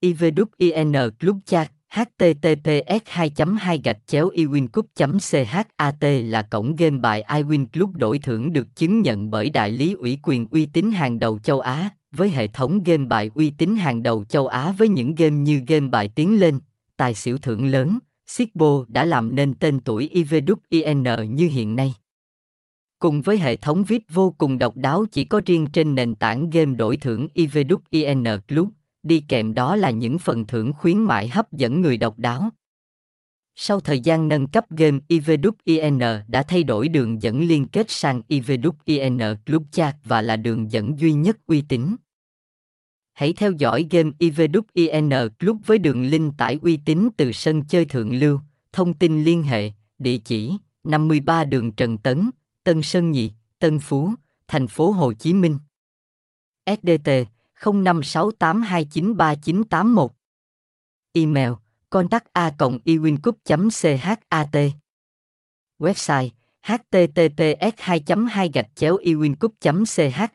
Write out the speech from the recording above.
IVWIN club chat https 2 2 gạch chéo iwincup chat là cổng game bài iwin club đổi thưởng được chứng nhận bởi đại lý ủy quyền uy tín hàng đầu châu Á, với hệ thống game bài uy tín hàng đầu châu Á với những game như game bài tiến lên, tài xỉu thưởng lớn, Sigbo đã làm nên tên tuổi IVWIN như hiện nay. Cùng với hệ thống VIP vô cùng độc đáo chỉ có riêng trên nền tảng game đổi thưởng IVWIN Club, đi kèm đó là những phần thưởng khuyến mại hấp dẫn người độc đáo. Sau thời gian nâng cấp game IVWIN đã thay đổi đường dẫn liên kết sang IVWIN Club Chat và là đường dẫn duy nhất uy tín. Hãy theo dõi game IVWIN Club với đường link tải uy tín từ sân chơi thượng lưu, thông tin liên hệ, địa chỉ 53 đường Trần Tấn, Tân Sơn Nhị, Tân Phú, thành phố Hồ Chí Minh. SDT 0568293981 Email contact a iwincup.chat Website https 2 2 gạch chéo iwincup chat